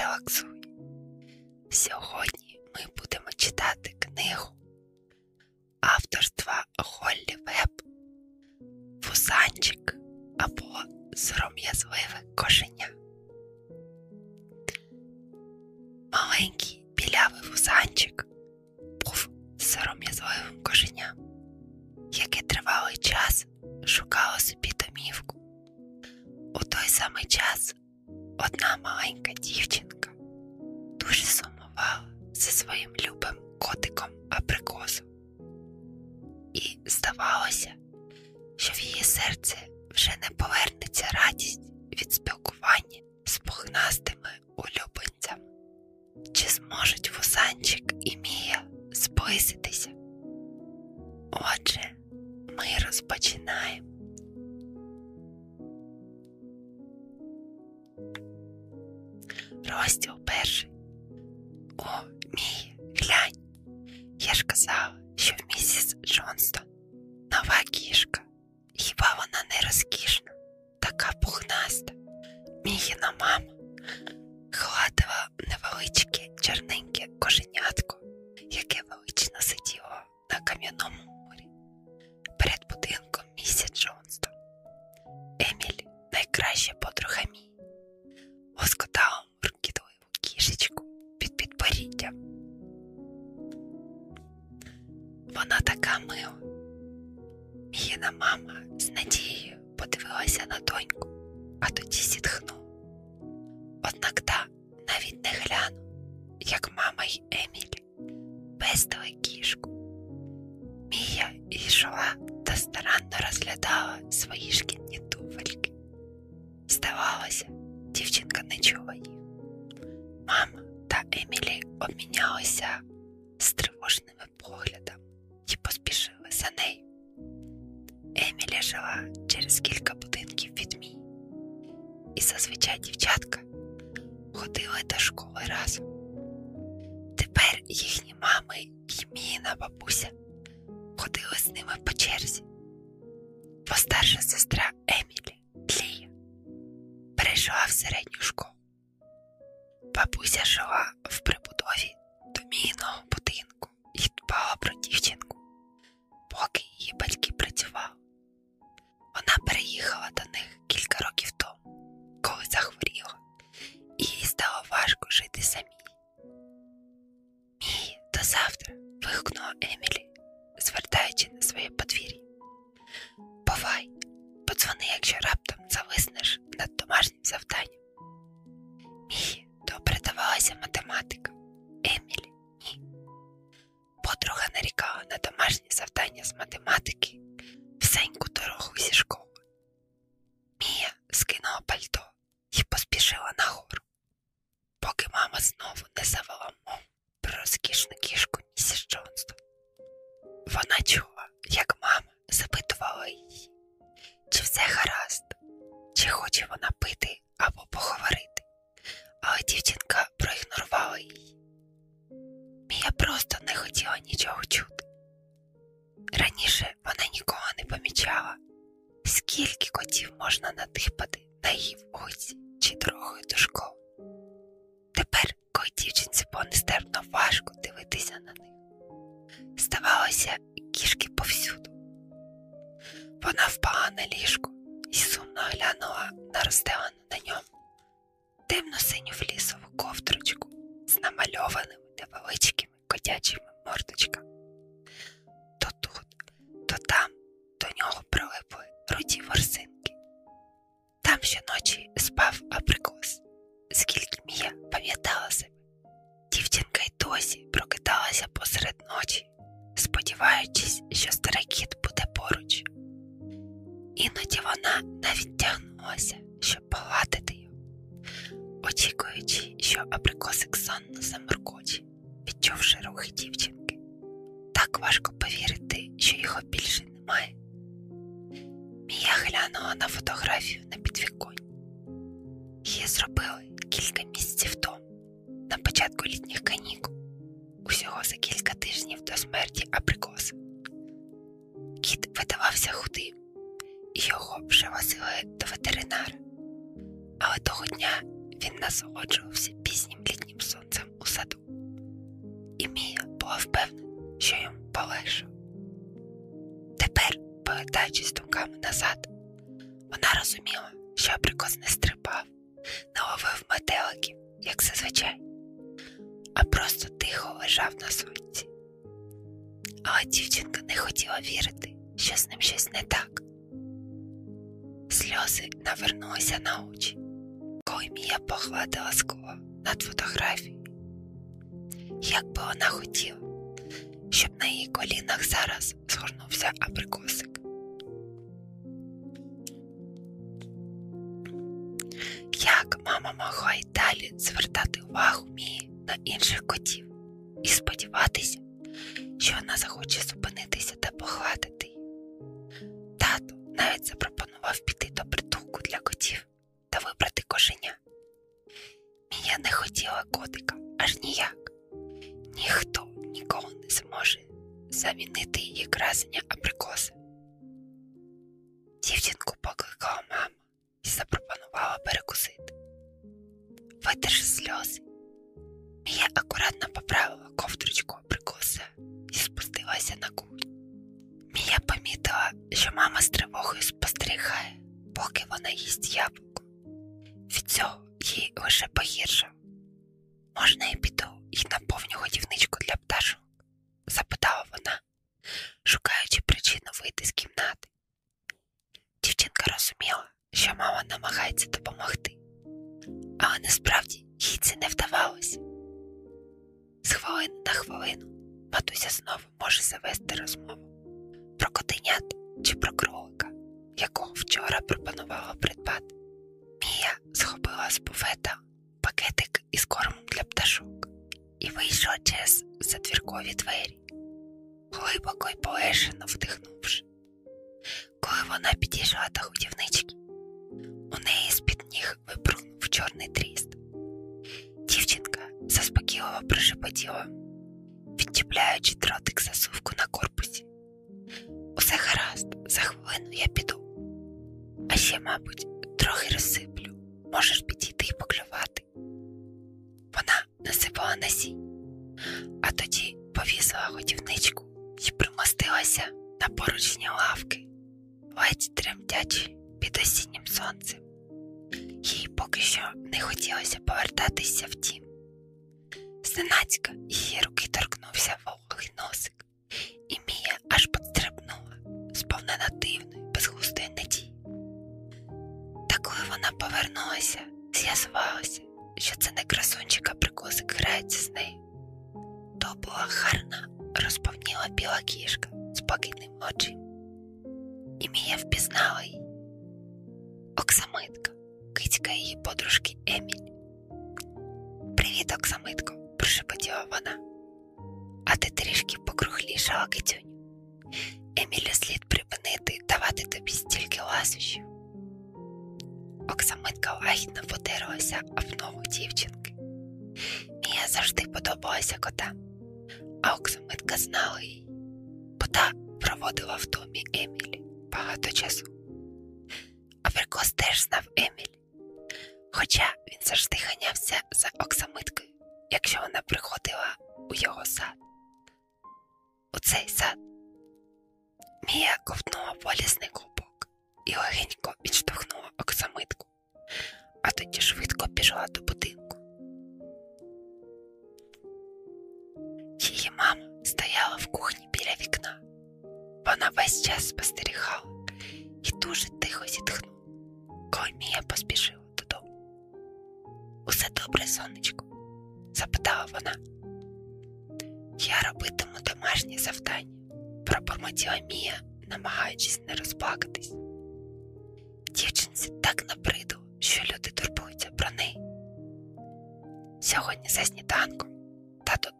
релаксуй. Сьогодні ми будемо читати книгу авторства Голлі Веб Фусанчик або Сором'язливе кошеня. Маленький білявий фусанчик був сором'язливим кошеням, яке тривалий час шукало собі домівку. У той самий час одна маленька дівчинка дуже сумувала за своїм любим котиком абрикосом. І здавалося, що в її серце вже не повернеться радість від спілкування з пухнастими улюбленцями. Чи зможуть Вусанчик і Мія зблизитися? Отже, ми розпочинаємо. monster. Пестили кішку. Мія йшла та старанно розглядала свої шкільні туфельки. Здавалося, дівчинка не чула їх. Мама та Емілі обмінялися стривожними поглядами і поспішили за нею. Емілі жила через кілька будинків від Мії, і зазвичай дівчатка ходили до школи разом. Тепер їхні мами і Міна бабуся ходили з ними по черзі. Бо старша сестра Емілі Лія перейшла в середню школу. Бабуся жила в прибудові подзвони, якщо раптом зависнеш над домашнім завданням. Мії добре давалася математика. Емілі ні. Подруга нарікала на домашнє завдання з математики всеньку дорогу зі школи. Мія скинула пальто і поспішила нагору, поки мама знову не завела мову про розкішну кішку місіс Вона чула, як мама запитувала її, чи все гаразд, чи хоче вона пити або поговорити, але дівчинка проігнорувала її. Мія просто не хотіла нічого чути. Раніше вона нікого не помічала, скільки котів можна надипати на її вулиці чи дорогою до школи. Тепер, коли дівчинці було нестерпно важко дивитися на них, здавалося, кішки повсюду. Вона впала на ліжко і сумно глянула на розстелену на ньому темно-синю флісову ковдрочку з намальованими невеличкими котячими мордочками. То тут, то там до нього прилипли руді ворсинки. Там щоночі спав абрикос, скільки Мія пам'ятала себе. Дівчинка й досі прокидалася посеред ночі, сподіваючись, що старий кіт що абрикосик сонно заморкоче, відчувши рухи дівчинки. Так важко повірити, що його більше немає. Мія глянула на фотографію на підвіконні. Її зробили кілька місяців тому, на початку літніх канікул, усього за кілька тижнів до смерті абрикоса. Кіт видавався худим, і його вже возили до ветеринара. Але того дня він насолоджувався і була впевнена, що йому полегшав. Тепер, повертаючись думками назад, вона розуміла, що абрикос не стрибав, не ловив метеликів, як зазвичай, а просто тихо лежав на сонці. Але дівчинка не хотіла вірити, що з ним щось не так. Сльози навернулися на очі, коли Мія погладила скло над фотографією. Як би вона хотіла, щоб на її колінах зараз згорнувся абрикосик. Як мама могла й далі звертати увагу Мії на інших котів і сподіватися, що вона захоче зупинитися та погладити її. Тато навіть запропонував піти до притулку для котів та вибрати кошеня. Мія не хотіла котика аж ніяк. Ніхто ніколи не зможе замінити її красення абрикоси. Дівчинку покликала мама і запропонувала перекусити. Витерши сльози, Мія акуратно поправила ковдрочку абрикоса і спустилася на кухню. Мія помітила, що мама з тривогою спостерігає, поки вона їсть яблуко. Від цього їй лише погіршав. Можна я піду і наповню годівничку для пташок? запитала вона, шукаючи причину вийти з кімнати. Дівчинка розуміла, що мама намагається допомогти, але насправді їй це не вдавалося. З хвилини на хвилину матуся знову може завести розмову про котенят чи про кролика, якого вчора пропонувала придбати. Мія схопила з буфета вийшла через задвіркові двері, глибоко й полегшено вдихнувши. Коли вона підійшла до годівнички, у неї з-під ніг випрыгнув чорний тріст. Дівчинка заспокійливо прошепотіла, відчіпляючи дротик засувку на корпусі. Усе гаразд, за хвилину я піду. А ще, мабуть, трохи розсиплю, можеш підійти і поклювати. Вона насипала насінь, а тоді повісила годівничку і примостилася на поручні лавки, ледь тремтячи під осіннім сонцем. Їй поки що не хотілося повертатися в дім. Зненацька її руки торкнувся вологий носик, і Мія аж підстрибнула, сповнена дивної, безглуздої надії. Та коли вона повернулася, з'ясувалося, що це не красунчик, а прикосик грається з нею. То була гарна, розповніла біла кішка з покійним очима. І Мія впізнала її. Оксамитка, кицька її подружки Еміль. Привіт, Оксамитко, прошепотіла вона. А ти трішки покруглішала кицюню. Емілі слід припинити давати тобі стільки ласощів. Оксамитка лагідно потерлася об ногу дівчинки. Мія завжди подобалася котам, а Оксамитка знала її, бо та проводила в домі Емілі багато часу. Абрикос теж знав Емілі, хоча він завжди ганявся за Оксамиткою, якщо вона приходила у його сад. У цей сад Мія ковтнула болісний клубок і легенько відштовхнула Оксамитку, а тоді швидко пішла до будинку. Її мама стояла в кухні біля вікна. Вона весь час спостерігала і дуже тихо зітхнула, коли Мія поспішила додому. Усе добре, сонечко? запитала вона. Я робитиму домашнє завдання, пробормотіла Мія, намагаючись не розплакатись. Дівчинці так набридло, що люди турбуються про неї. Сьогодні за сніданком тато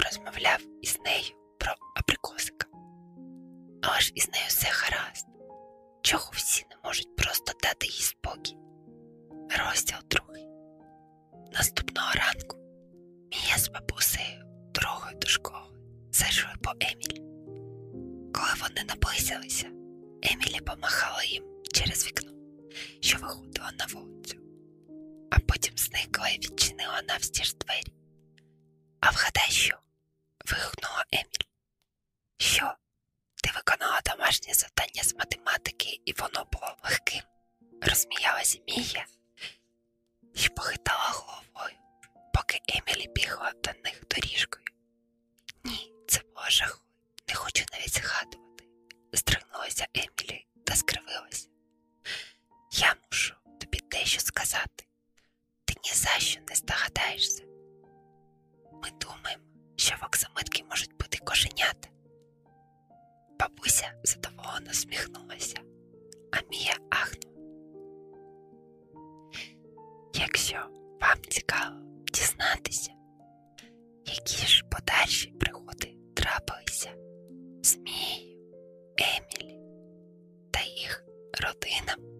розмовляв із нею про абрикосика. Аж із нею все гаразд, чого всі не можуть просто дати їй спокій. Розділ другий. Наступного ранку Мія з бабусею дорогою до школи зайшли по Емілі. Коли вони наблизилися, Емілі помахала їм через вікно, що виходило на вулицю, а потім зникла і відчинила навстіж двері. А вгадай що? вигукнула Еміль. Що? Ти виконала домашнє завдання з математики, і воно було легким, розсміялася Мія. Бабуся задоволено сміхнулася, а Мія ахнула. Якщо вам цікаво дізнатися, які ж подальші приходи трапилися з Мією, Емілі та їх родинам.